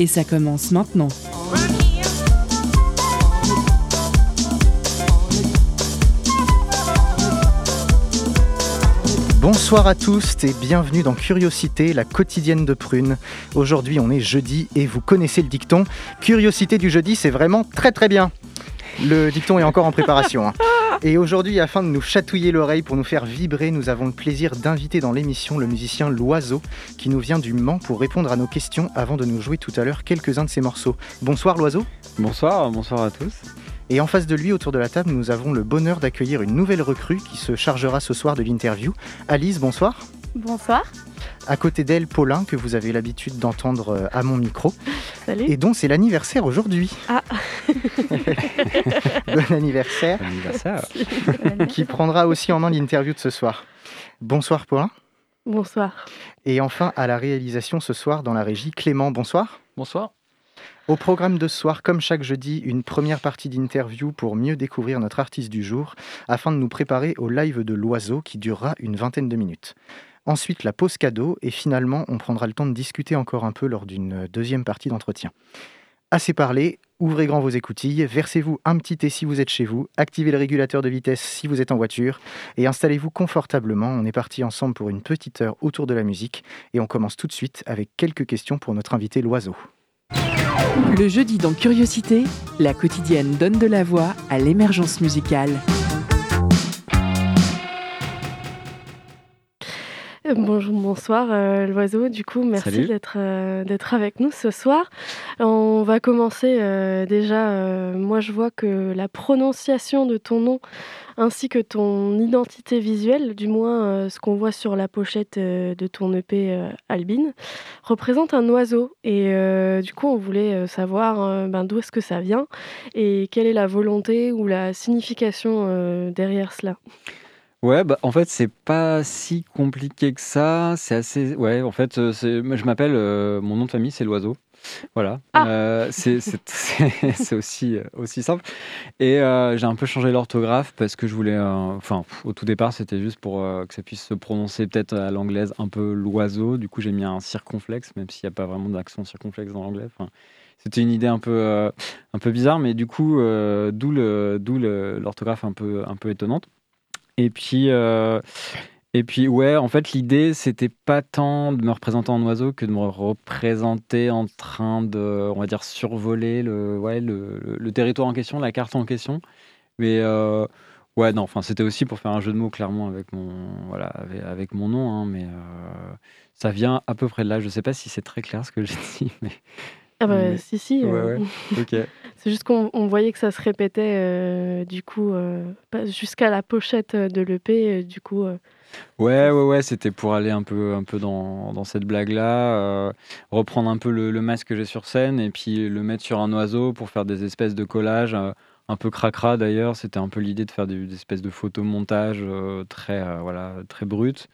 Et ça commence maintenant. Bonsoir à tous et bienvenue dans Curiosité, la quotidienne de Prune. Aujourd'hui on est jeudi et vous connaissez le dicton. Curiosité du jeudi c'est vraiment très très bien. Le dicton est encore en préparation. hein. Et aujourd'hui, afin de nous chatouiller l'oreille pour nous faire vibrer, nous avons le plaisir d'inviter dans l'émission le musicien Loiseau, qui nous vient du Mans pour répondre à nos questions avant de nous jouer tout à l'heure quelques-uns de ses morceaux. Bonsoir Loiseau. Bonsoir, bonsoir à tous. Et en face de lui, autour de la table, nous avons le bonheur d'accueillir une nouvelle recrue qui se chargera ce soir de l'interview. Alice, bonsoir. Bonsoir. À côté d'elle, Paulin, que vous avez l'habitude d'entendre euh, à mon micro, Salut. et dont c'est l'anniversaire aujourd'hui. Ah. bon anniversaire, Anniversaire. qui prendra aussi en main l'interview de ce soir. Bonsoir Paulin. Bonsoir. Et enfin, à la réalisation ce soir dans la régie, Clément, bonsoir. Bonsoir. Au programme de ce soir, comme chaque jeudi, une première partie d'interview pour mieux découvrir notre artiste du jour, afin de nous préparer au live de l'oiseau qui durera une vingtaine de minutes. Ensuite, la pause cadeau, et finalement, on prendra le temps de discuter encore un peu lors d'une deuxième partie d'entretien. Assez parlé, ouvrez grand vos écoutilles, versez-vous un petit thé si vous êtes chez vous, activez le régulateur de vitesse si vous êtes en voiture, et installez-vous confortablement. On est parti ensemble pour une petite heure autour de la musique, et on commence tout de suite avec quelques questions pour notre invité l'oiseau. Le jeudi dans Curiosité, la quotidienne donne de la voix à l'émergence musicale. Bonjour, bonsoir euh, l'oiseau. Du coup, merci d'être euh, d'être avec nous ce soir. On va commencer euh, déjà. moi, je vois que la prononciation de ton nom ainsi que ton identité visuelle, du moins ce qu'on voit sur la pochette de ton EP Albine, représente un oiseau. Et du coup, on voulait savoir ben, d'où est-ce que ça vient et quelle est la volonté ou la signification derrière cela. Ouais, bah, en fait, c'est pas si compliqué que ça. C'est assez. Ouais, en fait, euh, je m'appelle. euh, mon nom de famille, c'est l'oiseau. Voilà. Ah. Euh, c'est aussi, aussi simple. Et euh, j'ai un peu changé l'orthographe parce que je voulais. Enfin, au tout départ, c'était juste pour que ça puisse se prononcer peut-être à l'anglaise un peu l'oiseau. Du coup, j'ai mis un circonflexe, même s'il n'y a pas vraiment d'accent circonflexe dans l'anglais. Enfin, c'était une idée un peu, euh, un peu bizarre, mais du coup, euh, d'où l'orthographe un peu, un peu étonnante. Et puis, euh, et puis ouais, en fait, l'idée, c'était pas tant de me représenter en oiseau que de me représenter en train de, on va dire, survoler le, ouais, le, territoire en question, la carte en question. Mais euh, ouais, non, enfin, c'était aussi pour faire un jeu de mots clairement avec mon, voilà, avec mon nom, hein, mais euh, ça vient à peu près de là. Je sais pas si c'est très clair ce que j'ai dit, mais Ah bah Mais- si si. ouais, euh, ouais. C'est juste qu'on on voyait que ça se répétait euh, du coup euh, jusqu'à la pochette de l'EP. du coup, Ouais, ouais, ouais, c'était pour aller un peu, un peu dans, dans cette blague-là, euh, reprendre un peu le, le masque que j'ai sur scène et puis le mettre sur un oiseau pour faire des espèces de collages, euh, un peu cracra d'ailleurs. C'était un peu l'idée de faire des, des espèces de photomontages euh, très, voilà, très bruts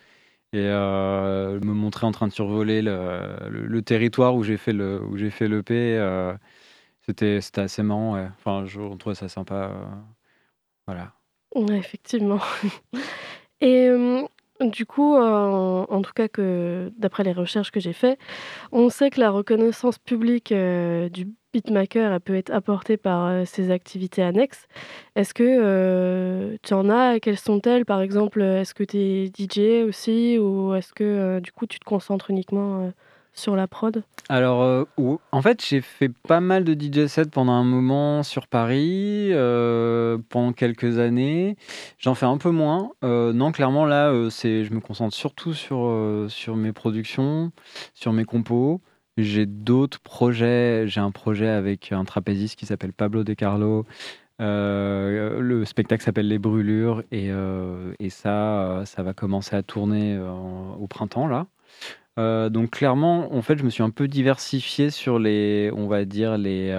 et euh, me montrer en train de survoler le, territoire où j'ai fait le, où j'ai fait l'EP. euh, c'était, c'était assez marrant, ouais. Enfin, je trouvais ça sympa. euh, voilà. effectivement. Et euh, du coup, en tout cas que d'après les recherches que j'ai faites, on sait que la reconnaissance publique du beatmaker elle peut être apportée par euh, ses activités annexes. Est-ce que euh, tu en as? Quelles sont-elles? Par exemple, est-ce que tu es DJ aussi? Ou est-ce que euh, du coup tu te concentres uniquement euh, sur la prod? Alors, euh, en fait, j'ai fait pas mal de DJ sets pendant un moment sur Paris, euh, pendant quelques années. J'en fais un peu moins. Euh, non, clairement, là, euh, c'est, je me concentre surtout sur, euh, sur mes productions, sur mes compos. J'ai d'autres projets. J'ai un projet avec un trapéziste qui s'appelle Pablo De Carlo. Euh, le spectacle s'appelle Les Brûlures et, euh, ça, euh, ça va commencer à tourner au printemps là. donc clairement, en fait, je me suis un peu diversifié sur les, on va dire les,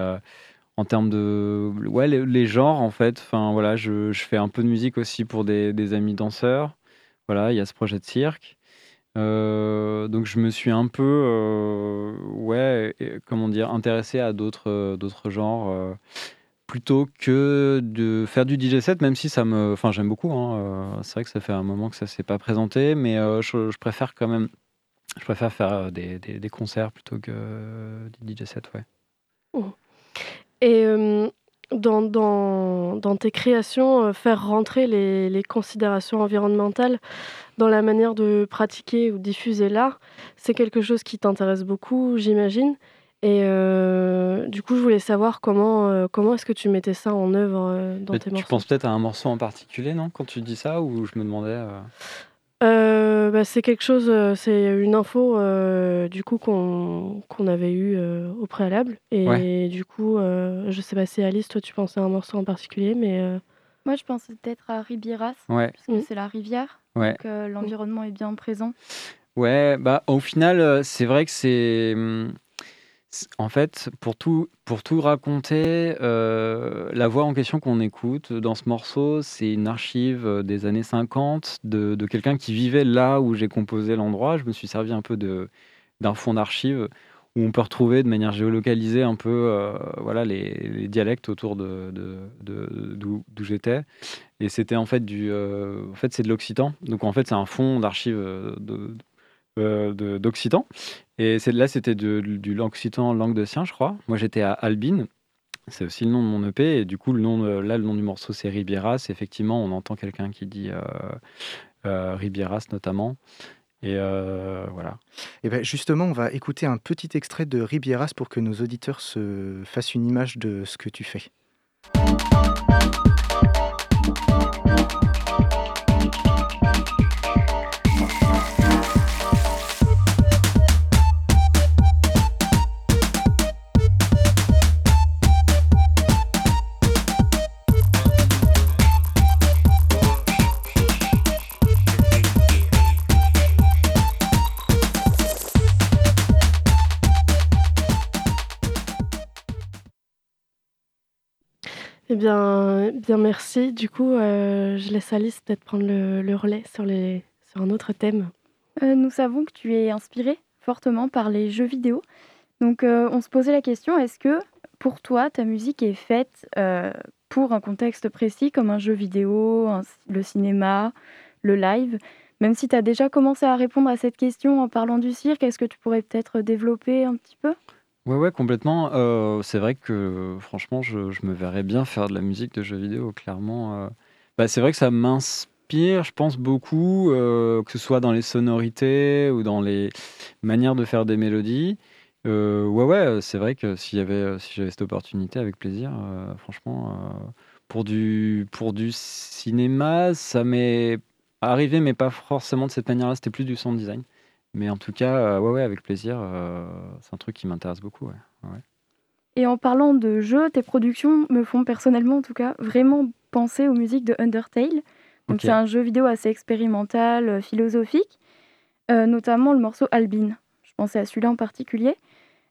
en termes de, ouais, les, genres en fait. Enfin voilà, je, je, fais un peu de musique aussi pour des, des amis danseurs. Voilà, il y a ce projet de cirque. Donc je me suis un peu, ouais, comment dire, intéressé à d'autres, d'autres genres plutôt que de faire du DJ set, même si ça me, enfin j'aime beaucoup. Hein, c'est vrai que ça fait un moment que ça s'est pas présenté, mais je, préfère quand même, je préfère faire des, concerts plutôt que du DJ set, ouais. Mmh. Et dans, dans, dans, tes créations, faire rentrer les, les, considérations environnementales dans la manière de pratiquer ou diffuser l'art, c'est quelque chose qui t'intéresse beaucoup, j'imagine. Et du coup, je voulais savoir comment, comment est-ce que tu mettais ça en œuvre dans tes morceaux? Tu penses peut-être à un morceau en particulier, non? Quand tu dis ça, ou je me demandais. Bah, c'est quelque chose, c'est une info du coup qu'on avait eu au préalable. Et du coup, je sais pas si Alice, toi tu pensais à un morceau en particulier, mais. Moi je pensais peut-être à Ribieras, ouais. puisque mmh. c'est la rivière. Donc l'environnement est bien présent. Ouais, bah au final, c'est vrai que c'est. Mmh, en fait, pour tout, raconter, euh, la voix en question qu'on écoute dans ce morceau, c'est une archive euh, des années 50 de, quelqu'un qui vivait là où j'ai composé l'endroit. Je me suis servi un peu d'un fond d'archive où on peut retrouver de manière géolocalisée un peu euh, voilà, les, les, dialectes autour de, d'où, j'étais. Et c'était en fait du, en fait c'est de l'occitan. Donc en fait c'est un fond d'archives de, d'occitan. Et là, c'était du l'occitan langue de sien, je crois. Moi, j'étais à Albine. C'est aussi le nom de mon EP. Et du coup, le nom là, le nom du morceau, c'est Ribieras. Effectivement, on entend quelqu'un qui dit euh, euh, Ribieras, notamment. Et euh, voilà. Et ben justement, on va écouter un petit extrait de Ribieras pour que nos auditeurs se fassent une image de ce que tu fais. Eh bien, bien merci. Du coup, euh, je laisse Alice peut-être prendre le, relais sur un autre thème. Euh, nous savons que tu es inspirée fortement par les jeux vidéo. Donc, euh, on se posait la question, est-ce que pour toi, ta musique est faite pour un contexte précis comme un jeu vidéo, le cinéma, le live? Même si tu as déjà commencé à répondre à cette question en parlant du cirque, est-ce que tu pourrais peut-être développer un petit peu? Ouais, ouais, complètement. Euh, c'est vrai que franchement, je, je me verrais bien faire de la musique de jeux vidéo, clairement. euh. Bah, c'est vrai que ça m'inspire, je pense, beaucoup, euh, que ce soit dans les sonorités ou dans les manières de faire des mélodies. Ouais, ouais, c'est vrai que s'il y avait, si j'avais cette opportunité, avec plaisir, franchement, pour du, pour du cinéma, ça m'est arrivé, mais pas forcément de cette manière-là. C'était plus du sound design. Mais en tout cas, euh, ouais, ouais, avec plaisir. Euh, c'est un truc qui m'intéresse beaucoup. Ouais. Et en parlant de jeux, tes productions me font personnellement, en tout cas, vraiment penser aux musiques de Undertale. Donc c'est un jeu vidéo assez expérimental, euh, philosophique, notamment le morceau Albine. Je pensais à celui-là en particulier.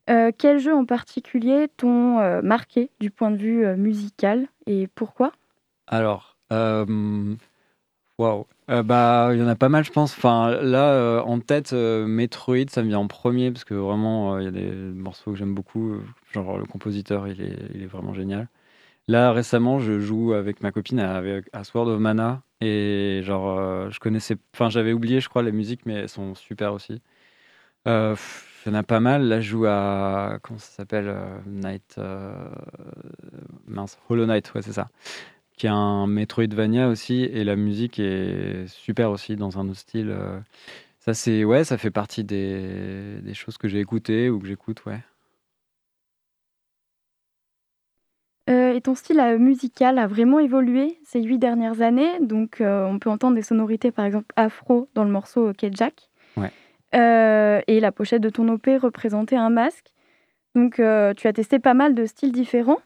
quel jeu en particulier t'ont marqué du point de vue musical et pourquoi? Alors, Waouh. Euh, bah, il y en a pas mal, je pense. Enfin, là, euh, en tête, euh, Metroid, ça me vient en premier parce que vraiment, il y a des morceaux que j'aime beaucoup. Genre, le compositeur, il est, il est vraiment génial. Là, récemment, je joue avec ma copine à, à Sword of Mana et genre, je connaissais, enfin, j'avais oublié, je crois, les musiques, mais elles sont super aussi. il y en a pas mal. Là, je joue à comment ça s'appelle, Night, mince, Hollow Knight, ouais, c'est ça qui est un Metroidvania aussi, et la musique est super aussi dans un autre style. Euh. Ça, c'est ouais, ça fait partie des, des choses que j'ai écoutées ou que j'écoute, ouais. Euh, et ton style euh, musical a vraiment évolué ces huit dernières années? Donc, on peut entendre des sonorités, par exemple, afro dans le morceau Jack. Ouais. et la pochette de ton OP représentait un masque. Donc, tu as testé pas mal de styles différents.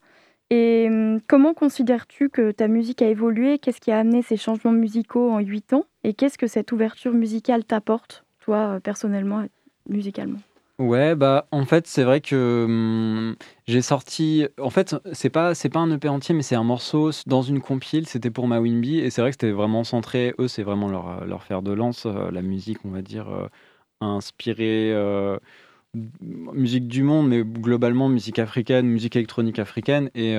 Et hum, comment considères-tu que ta musique a évolué? Qu'est-ce qui a amené ces changements musicaux en 8 ans? Et qu'est-ce que cette ouverture musicale t'apporte, toi, euh, personnellement musicalement? Ouais, bah en fait, c'est vrai que hum, j'ai sorti. En fait, c'est pas pas un EP entier, mais c'est un morceau dans une compile. C'était pour ma Winby et c'est vrai que c'était vraiment centré. Eux, c'est vraiment leur, leur fer de lance, euh, la musique, on va dire, euh, inspirée. Musique du monde, mais globalement musique africaine, musique électronique africaine. Et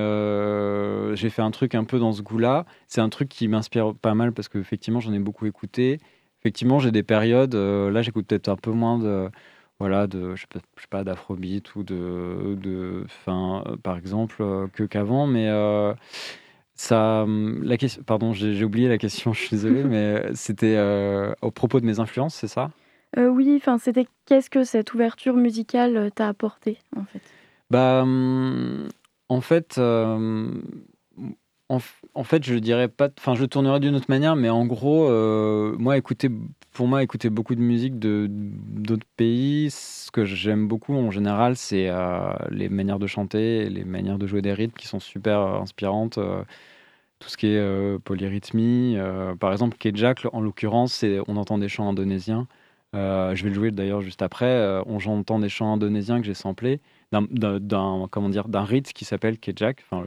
j'ai fait un truc un peu dans ce goût-là. C'est un truc qui m'inspire pas mal parce qu'effectivement, j'en ai beaucoup écouté. Effectivement, j'ai des périodes. là, j'écoute peut-être un peu moins de voilà, de, je sais pas, d'afrobeat ou de, de fin, euh, par exemple, euh, que qu'avant, mais euh, ça, hum, la question, pardon, j'ai oublié la question, je suis désolé, mais c'était au propos de mes influences, c'est ça? Oui, enfin, c'était qu'est-ce que cette ouverture musicale t'a apporté, en fait? Bah, hum, en fait, en, fait, je dirais pas. Enfin, je tournerais d'une autre manière, mais en gros, euh, moi, écouter, pour moi, écouter beaucoup de musique de d'autres pays, ce que j'aime beaucoup en général, c'est euh, les manières de chanter, les manières de jouer des rythmes qui sont super euh, inspirantes. tout ce qui est polyrythmie, par exemple, Kejak, en l'occurrence, on entend des chants indonésiens. Je vais le jouer d'ailleurs juste après. on j'entend des chants indonésiens que j'ai samplés d'un comment rite qui s'appelle Kejak. Enfin,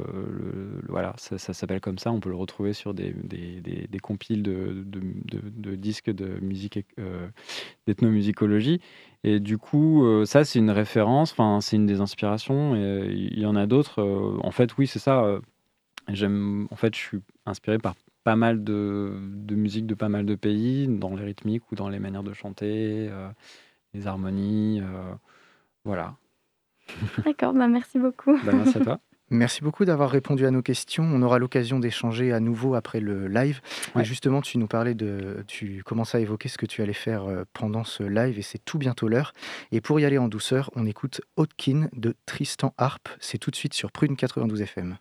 voilà, ça, s'appelle comme ça. On peut le retrouver sur des, des, des, compiles de, de, de, disques de musique euh, d'ethnomusicologie. Et du coup, euh, ça c'est une référence. Enfin, c'est une des inspirations. Et il y en a d'autres. Euh, en fait, oui, c'est ça. En fait, je suis inspiré par pas mal de, de musique de pas mal de pays, dans les rythmiques ou dans les manières de chanter, les harmonies. voilà. D'accord, bah merci beaucoup. Bah, merci à toi. Merci beaucoup d'avoir répondu à nos questions. On aura l'occasion d'échanger à nouveau après le live. Et justement, tu nous parlais de. Tu commençais à évoquer ce que tu allais faire euh, pendant ce live et c'est tout bientôt l'heure. Et pour y aller en douceur, on écoute Hotkin de Tristan Harp. C'est tout de suite sur Prune 92 FM.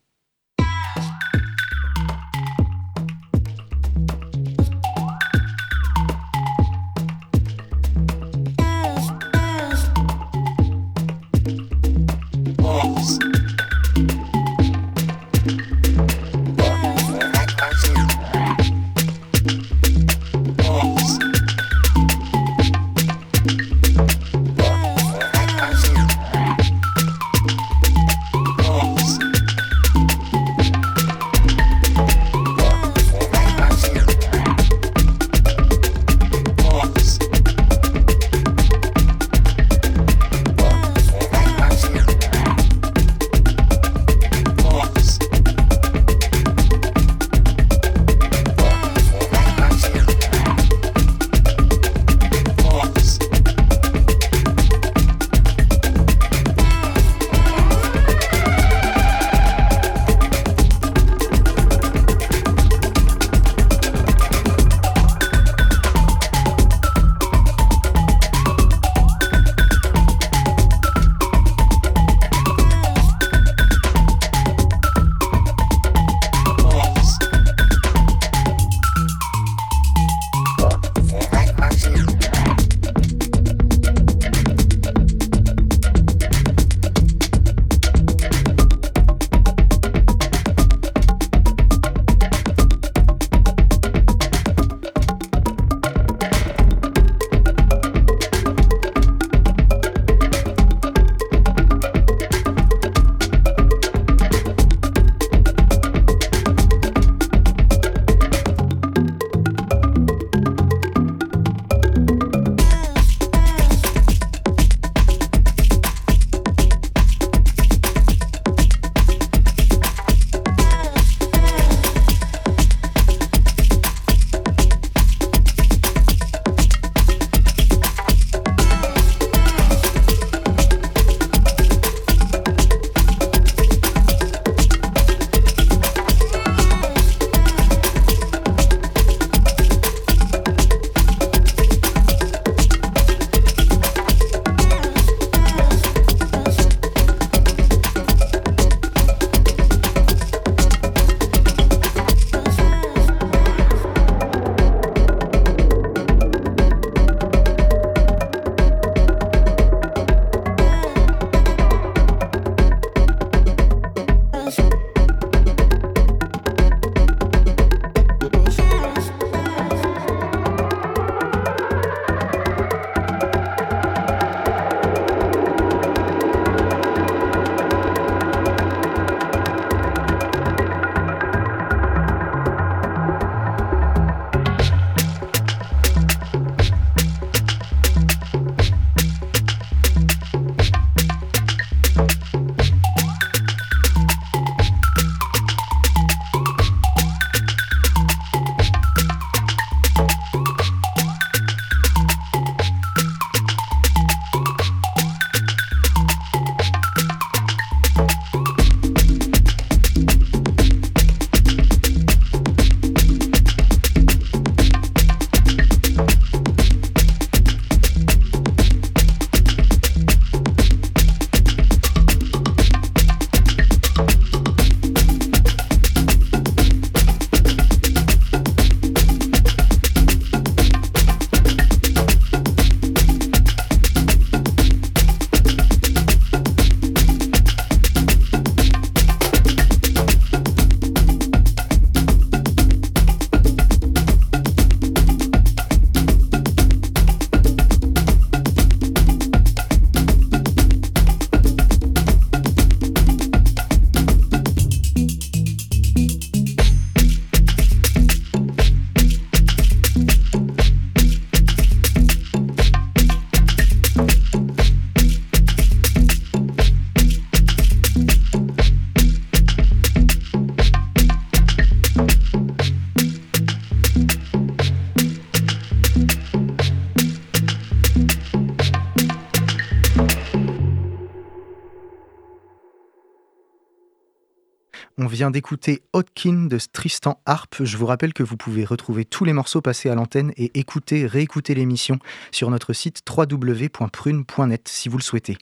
On vient d'écouter Hotkin de Tristan Harp. Je vous rappelle que vous pouvez retrouver tous les morceaux passés à l'antenne et écouter, réécouter l'émission sur notre site www.prune.net si vous le souhaitez.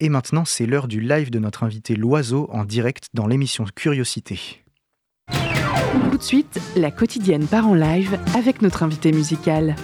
Et maintenant, c'est l'heure du live de notre invité Loiseau en direct dans l'émission Curiosité. Tout de suite, la quotidienne part en live avec notre invité musical.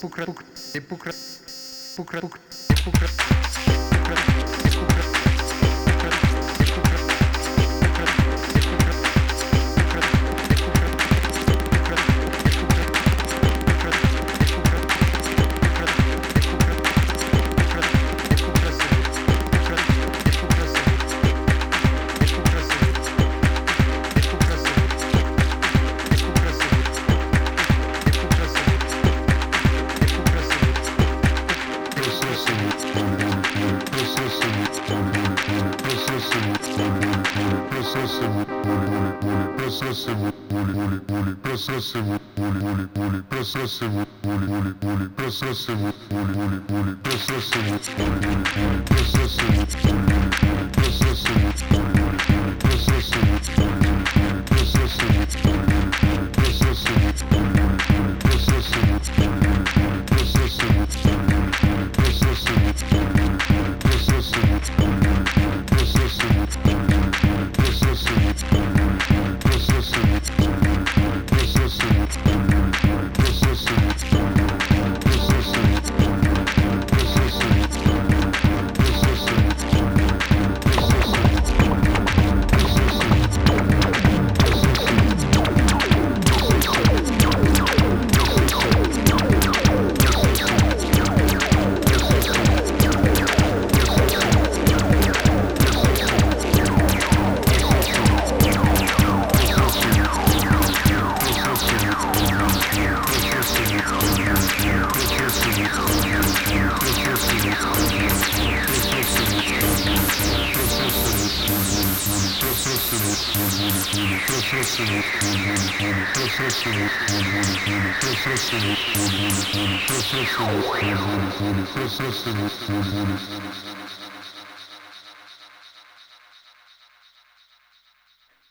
Пукра, пукра, пукра, пукра, пукра.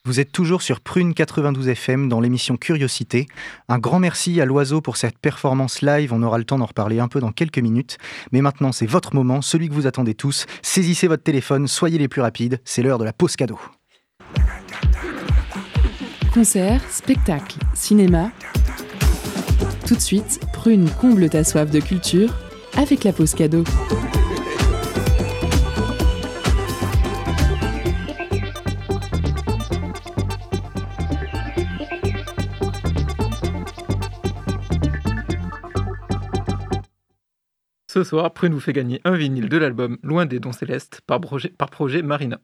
Vous êtes toujours sur Prune 92 FM dans l'émission Curiosité. Un grand merci à l'oiseau pour cette performance live. On aura le temps d'en reparler un peu dans quelques minutes. Mais maintenant, c'est votre moment, celui que vous attendez tous. Saisissez votre téléphone, soyez les plus rapides. C'est l'heure de la pause cadeau. Concert, spectacle, cinéma. Tout de suite, Prune comble ta soif de culture avec la pause cadeau. Ce soir, Prune vous fait gagner un vinyle de l'album Loin des Dons Célestes par projet, par projet Marina.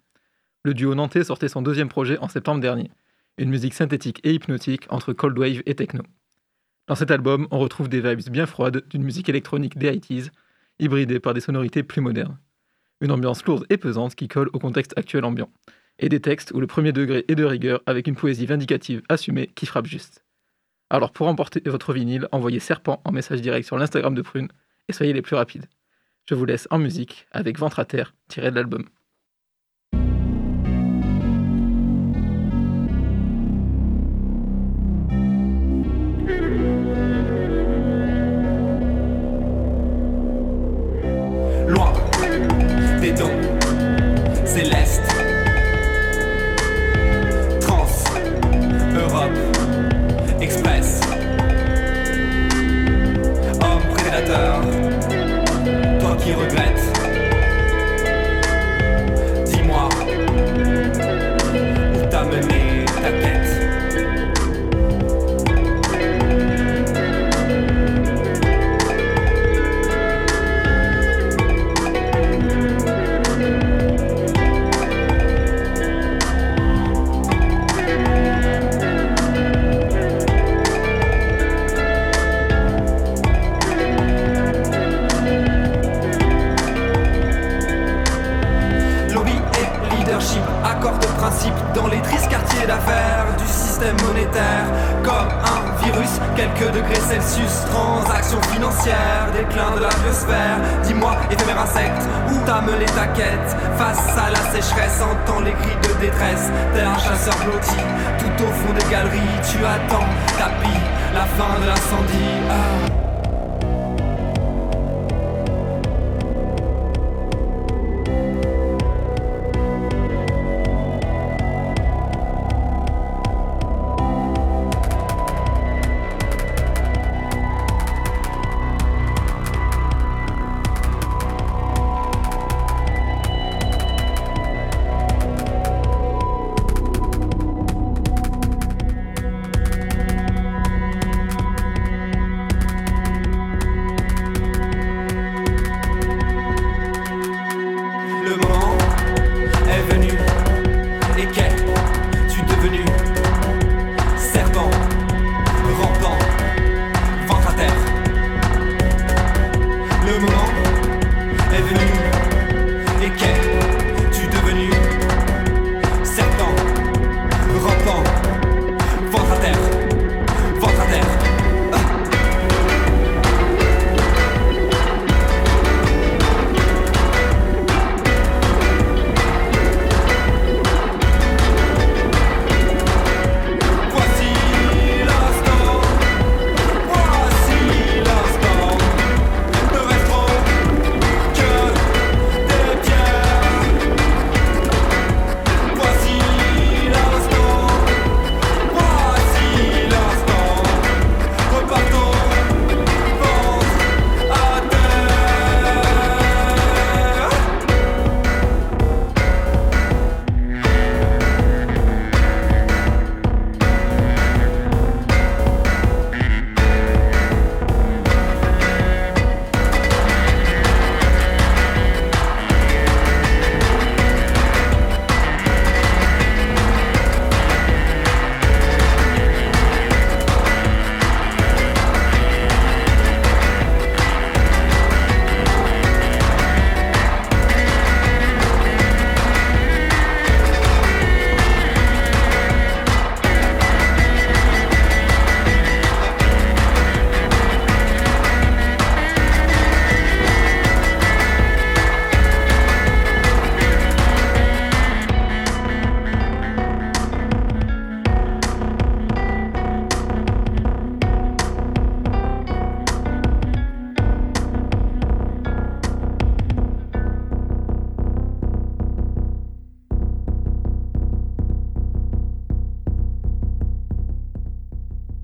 Le duo nantais sortait son deuxième projet en septembre dernier, une musique synthétique et hypnotique entre cold wave et techno. Dans cet album, on retrouve des vibes bien froides d'une musique électronique des 80s, hybridée par des sonorités plus modernes. Une ambiance lourde et pesante qui colle au contexte actuel ambiant, et des textes où le premier degré est de rigueur avec une poésie vindicative assumée qui frappe juste. Alors pour emporter votre vinyle, envoyez Serpent en message direct sur l'Instagram de Prune et soyez les plus rapides. Je vous laisse en musique avec Ventre à terre tiré de l'album.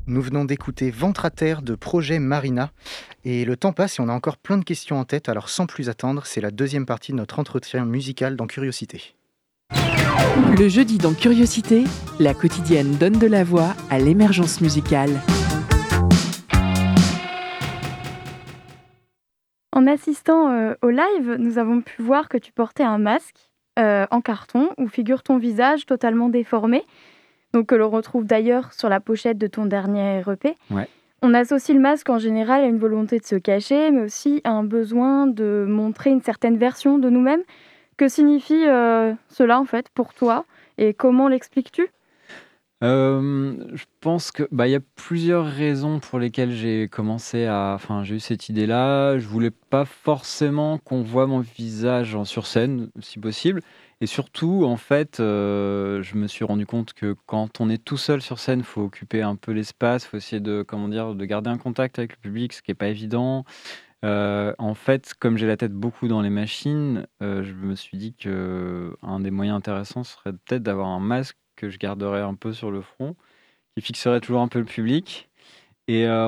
Nous venons d'écouter Ventre à terre de Projet Marina. Et le temps passe et on a encore plein de questions en tête, alors sans plus attendre, c'est la deuxième partie de notre entretien musical dans Curiosité. Le jeudi dans Curiosité, la quotidienne donne de la voix à l'émergence musicale. En assistant euh, au live, nous avons pu voir que tu portais un masque euh, en carton où figure ton visage totalement déformé, donc que l'on retrouve d'ailleurs sur la pochette de ton dernier EP. On associe le masque en général à une volonté de se cacher, mais aussi à un besoin de montrer une certaine version de nous-mêmes. Que signifie euh, cela en fait pour toi? Et comment l'expliques-tu? Euh, je pense que bah il y a plusieurs raisons pour lesquelles j'ai commencé à, enfin j'ai eu cette idée-là. Je voulais pas forcément qu'on voit mon visage sur scène, si possible. Et surtout, en fait, euh, je me suis rendu compte que quand on est tout seul sur scène, faut occuper un peu l'espace, faut essayer de, comment dire, de garder un contact avec le public, ce qui est pas évident. Euh, en fait, comme j'ai la tête beaucoup dans les machines, je me suis dit que un des moyens intéressants serait peut-être d'avoir un masque que je garderais un peu sur le front, qui fixerait toujours un peu le public. Et euh,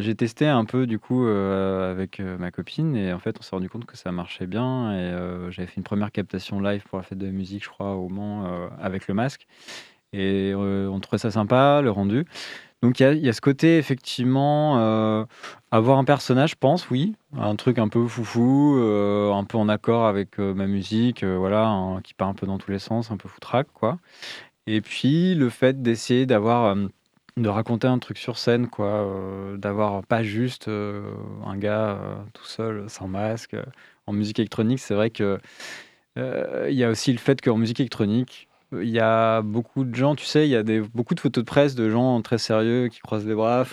j'ai testé un peu du coup euh, avec euh, ma copine et en fait on s'est rendu compte que ça marchait bien et j'avais fait une première captation live pour la fête de la musique, je crois, au Mans avec le masque et on trouvait ça sympa, le rendu. Donc il y, a ce côté effectivement avoir un personnage, je pense, oui, un truc un peu foufou, un peu en accord avec ma musique, voilà, qui part un peu dans tous les sens, un peu foutraque, quoi. Et puis le fait d'essayer d'avoir de raconter un truc sur scène, quoi, d'avoir pas juste un gars tout seul, sans masque. En musique électronique, c'est vrai que il y a aussi le fait qu'en musique électronique, il y a beaucoup de gens, tu sais, il y a des, beaucoup de photos de presse de gens très sérieux qui croisent les bras.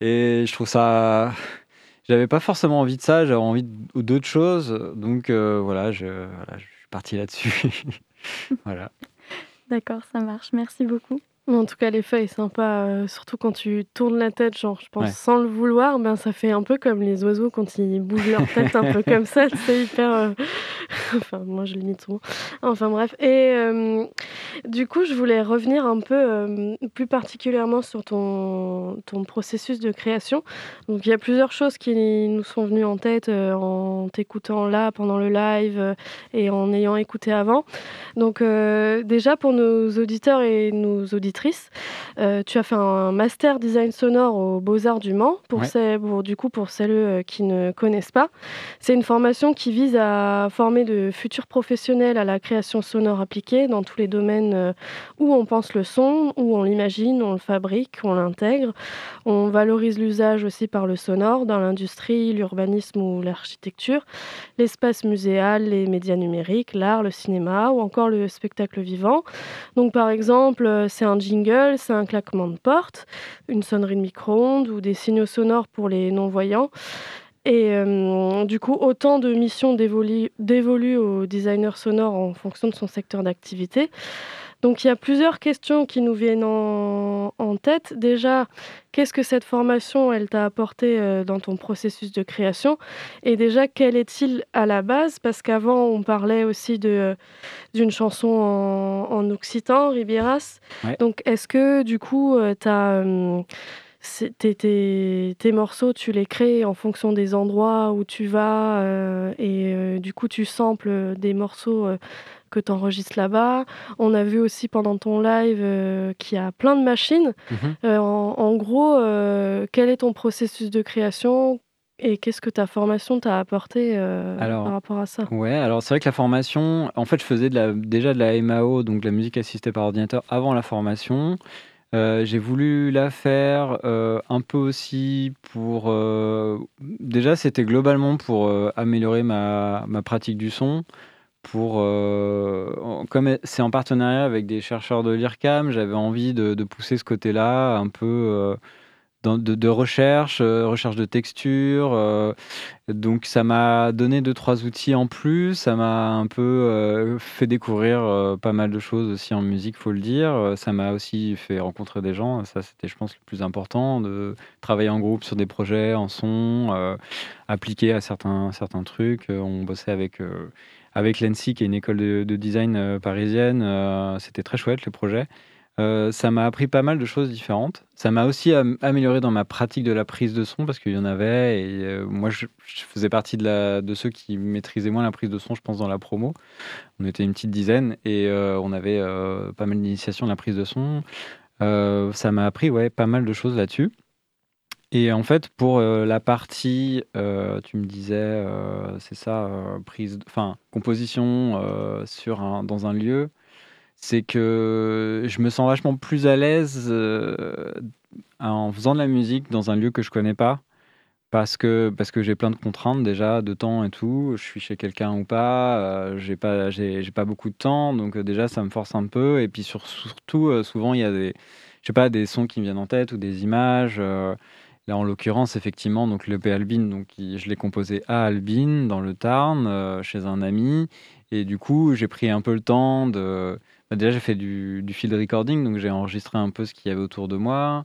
Et je trouve ça. J'avais pas forcément envie de ça, j'avais envie d'autres choses. Donc euh, voilà, je, voilà, je suis parti là-dessus. voilà. D'accord, ça marche. Merci beaucoup. En tout cas, l'effet est sympa, euh, surtout quand tu tournes la tête, genre, je pense, sans le vouloir, ben, ça fait un peu comme les oiseaux quand ils bougent leur tête, un peu comme ça, c'est hyper. Euh, enfin, moi, je limite souvent. Enfin, bref. Et euh, du coup, je voulais revenir un peu plus particulièrement sur ton, ton processus de création. Donc, il y a plusieurs choses qui nous sont venues en tête en t'écoutant là, pendant le live et en ayant écouté avant. Donc, déjà, pour nos auditeurs et nos auditeurs, euh, tu as fait un master design sonore aux Beaux-Arts du Mans, pour, du coup, pour celles euh, qui ne connaissent pas. C'est une formation qui vise à former de futurs professionnels à la création sonore appliquée dans tous les domaines euh, où on pense le son, où on l'imagine, on le fabrique, on l'intègre. On valorise l'usage aussi par le sonore dans l'industrie, l'urbanisme ou l'architecture, l'espace muséal, les médias numériques, l'art, le cinéma ou encore le spectacle vivant. Donc par exemple, c'est un jingle, c'est un claquement de porte, une sonnerie de micro-ondes ou des signaux sonores pour les non-voyants. Et euh, du coup, autant de missions dévolues au designer sonore en fonction de son secteur d'activité. Donc il y a plusieurs questions qui nous viennent en, tête. Déjà, qu'est-ce que cette formation, elle t'a apporté euh, dans ton processus de création? Et déjà, quel est-il à la base? Parce qu'avant, on parlait aussi de, d'une chanson en, occitan, Ribieras. Donc est-ce que du coup, euh. Euh, tes, tes, morceaux, tu les crées en fonction des endroits où tu vas et du coup tu samples des morceaux que tu enregistres là-bas. On a vu aussi pendant ton live euh, qu'il y a plein de machines. Mhm. Euh, en, gros, euh, quel est ton processus de création et qu'est-ce que ta formation t'a apporté par rapport à ça? Ouais, alors c'est vrai que la formation, en fait, je faisais de la, déjà de la MAO, donc de la musique assistée par ordinateur, avant la formation. j'ai voulu la faire un peu aussi pour... déjà, c'était globalement pour améliorer ma, ma, pratique du son pour, euh, comme c'est en partenariat avec des chercheurs de l'IRCAM, j'avais envie de, pousser ce côté-là un peu euh, de, recherche, euh, recherche de texture. donc ça m'a donné deux, trois outils en plus. Ça m'a un peu fait découvrir pas mal de choses aussi en musique, faut le dire. Ça m'a aussi fait rencontrer des gens. Ça, c'était, je pense, le plus important, de travailler en groupe sur des projets en son, appliquer à certains, certains trucs. On bossait avec avec l'ENSI, qui est une école de, design euh, parisienne. Euh, c'était très chouette le projet. Euh, ça m'a appris pas mal de choses différentes. Ça m'a aussi amélioré dans ma pratique de la prise de son parce qu'il y en avait. Et moi, je, faisais partie de, ceux qui maîtrisaient moins la prise de son, je pense, dans la promo. On était une petite dizaine et on avait pas mal d'initiations de la prise de son. ça m'a appris ouais, pas mal de choses là-dessus. Et en fait, pour la partie, tu me disais, c'est ça, prise, enfin, composition sur un, dans un lieu c'est que je me sens vachement plus à l'aise euh, en faisant de la musique dans un lieu que je connais pas. Parce que, parce que j'ai plein de contraintes déjà, de temps et tout. Je suis chez quelqu'un ou pas, euh, j'ai pas, j'ai, pas beaucoup de temps, donc euh, déjà ça me force un peu. Et puis surtout, souvent il y a des, je sais pas, des sons qui me viennent en tête ou des images. Là, en l'occurrence, effectivement, donc le P Albin, donc je l'ai composé à Albin, dans le Tarn, chez un ami. Et du coup, j'ai pris un peu le temps de, bah, déjà, j'ai fait du, field recording, donc j'ai enregistré un peu ce qu'il y avait autour de moi.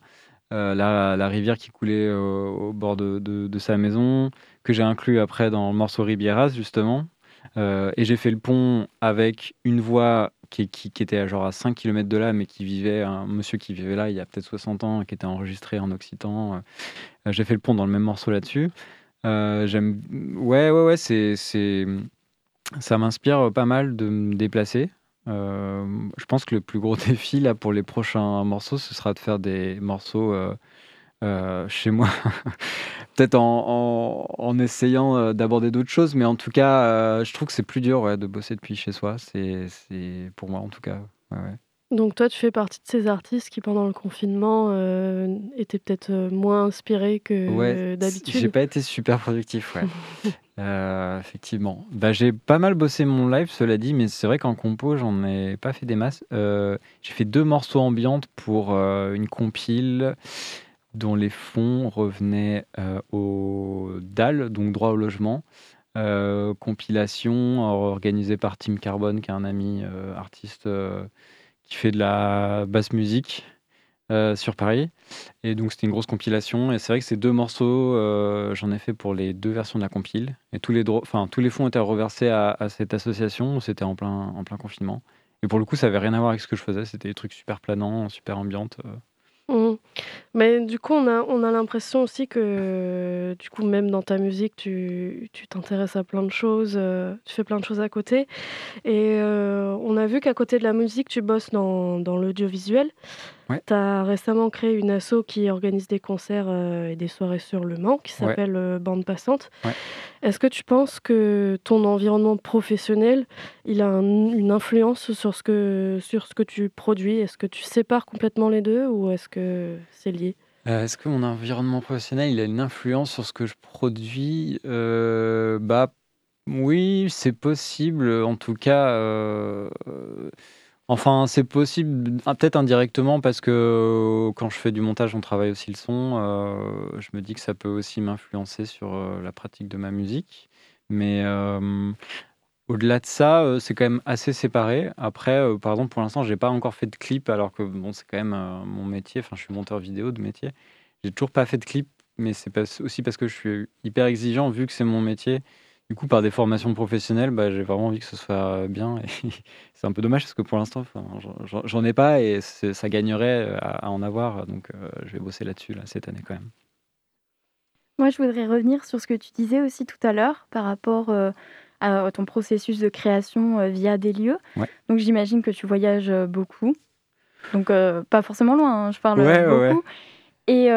Euh, la, rivière qui coulait au, bord de, sa maison, que j'ai inclus après dans le morceau Ribieras, justement. Euh, et j'ai fait le pont avec une voix qui, qui, était à genre à 5 km de là, mais qui vivait, un monsieur qui vivait là il y a peut-être 60 ans, qui était enregistré en occitan. Euh, j'ai fait le pont dans le même morceau là-dessus. j'aime. Ouais, ouais, ouais, c'est. Ça m'inspire pas mal de me déplacer. Euh, je pense que le plus gros défi là pour les prochains morceaux, ce sera de faire des morceaux euh, euh, chez moi. Peut-être en, en, essayant d'aborder d'autres choses, mais en tout cas, je trouve que c'est plus dur ouais, de bosser depuis chez soi. C'est pour moi en tout cas. Ouais, ouais. Donc toi, tu fais partie de ces artistes qui, pendant le confinement, euh, étaient peut-être euh, moins inspirés que ouais, d'habitude? J'ai pas été super productif, ouais. Euh, effectivement. Bah, j'ai pas mal bossé mon live, cela dit, mais c'est vrai qu'en compo, j'en ai pas fait des masses. j'ai fait deux morceaux ambiantes pour une compile dont les fonds revenaient au DAL, donc droit au logement. compilation organisée par Tim Carbone, qui est un ami artiste qui fait de la basse musique euh, sur Paris. Et donc c'était une grosse compilation. Et c'est vrai que ces deux morceaux, euh, j'en ai fait pour les deux versions de la compile. Et tous les, enfin, tous les fonds étaient reversés à, cette association. C'était en plein, en plein confinement. Et pour le coup, ça avait rien à voir avec ce que je faisais. C'était des trucs super planants, super ambiantes. Mmh. Mais du coup, on a, on a l'impression aussi que, du coup, même dans ta musique, tu tu t'intéresses à plein de choses, euh, tu fais plein de choses à côté. Et euh, on a vu qu'à côté de la musique, tu bosses dans, dans l'audiovisuel. Tu as récemment créé une asso qui organise des concerts euh, et des soirées sur le Mans, qui s'appelle euh, Bande Passante. Est-ce que tu penses que ton environnement professionnel, il a une influence sur ce, que, sur ce que tu produis? Est-ce que tu sépares complètement les deux ou est-ce que c'est lié? Euh, Est-ce que mon environnement professionnel, il a une influence sur ce que je produis? Bah oui, c'est possible. En tout cas, Enfin, c'est possible, peut-être indirectement, parce que euh, quand je fais du montage, on travaille aussi le son. Euh, je me dis que ça peut aussi m'influencer sur euh, la pratique de ma musique. Mais au-delà de ça, c'est quand même assez séparé. Après, par exemple, pour l'instant, j'ai pas encore fait de clip, alors que bon, c'est quand même mon métier. Enfin, je suis monteur vidéo de métier. J'ai toujours pas fait de clip, mais c'est aussi parce que je suis hyper exigeant, vu que c'est mon métier. Du coup, par des formations professionnelles, bah, j'ai vraiment envie que ce soit bien. C'est un peu dommage parce que pour l'instant, j'en ai pas et ça gagnerait euh, à, en avoir. Donc, euh, je vais bosser là-dessus là, cette année quand même. Moi, je voudrais revenir sur ce que tu disais aussi tout à l'heure par rapport euh, à ton processus de création via des lieux. Donc, j'imagine que tu voyages beaucoup. Donc, pas forcément loin, hein, je parle beaucoup. Et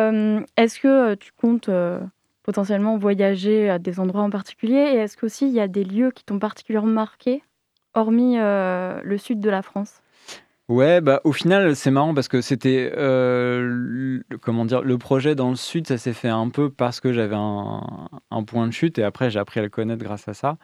est-ce que tu comptes potentiellement voyager à des endroits en particulier Et est-ce qu'aussi il y a des lieux qui t'ont particulièrement marqué, hormis euh, le sud de la France? Ouais, bah au final c'est marrant parce que c'était euh, comment dire le projet dans le sud, ça s'est fait un peu parce que j'avais un, point de chute et après j'ai appris à le connaître grâce à ça.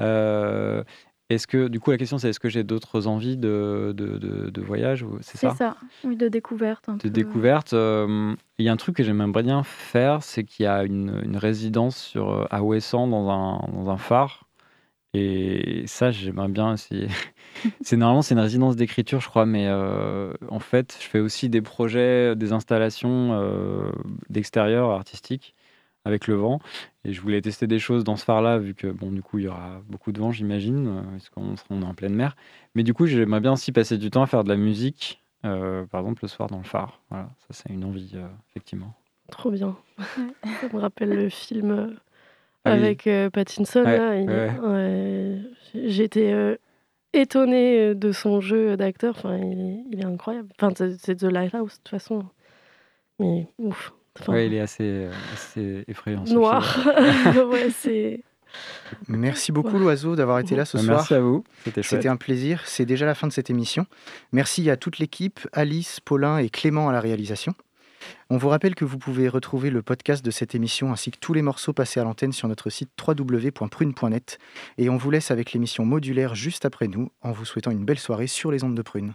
Euh, est-ce que, du coup, la question c'est est-ce que j'ai d'autres envies de, de, de, voyage C'est ça C'est ça, oui, de découverte. de découverte. Euh, il y a un truc que j'aimerais bien faire, c'est qu'il y a une, une, résidence sur, euh, à Ouessant dans un, dans un phare. Et ça, j'aimerais bien essayer. c'est normalement c'est une résidence d'écriture, je crois, mais euh, en fait, je fais aussi des projets, des installations d'extérieur artistiques avec le vent. Et je voulais tester des choses dans ce phare-là, vu que, bon, du coup, il y aura beaucoup de vent, j'imagine, euh, parce qu'on sera en pleine mer. Mais du coup, j'aimerais bien aussi passer du temps à faire de la musique par exemple le soir dans le phare. Voilà, ça c'est une envie, effectivement. Trop bien. ça me rappelle le film ah avec Pattinson. J'étais étonné de son jeu d'acteur. Enfin, il est, incroyable. Enfin, c'est The Lighthouse, de toute façon. Mais ouf. Il est assez, assez effrayant. Noir. ouais, c'est. Merci beaucoup l'oiseau d'avoir été là ce soir. Merci à vous, c'était un plaisir. C'est déjà la fin de cette émission. Merci à toute l'équipe, Alice, Paulin et Clément à la réalisation. On vous rappelle que vous pouvez retrouver le podcast de cette émission ainsi que tous les morceaux passés à l'antenne sur notre site www.prune.net et on vous laisse avec l'émission modulaire juste après nous en vous souhaitant une belle soirée sur les ondes de Prune.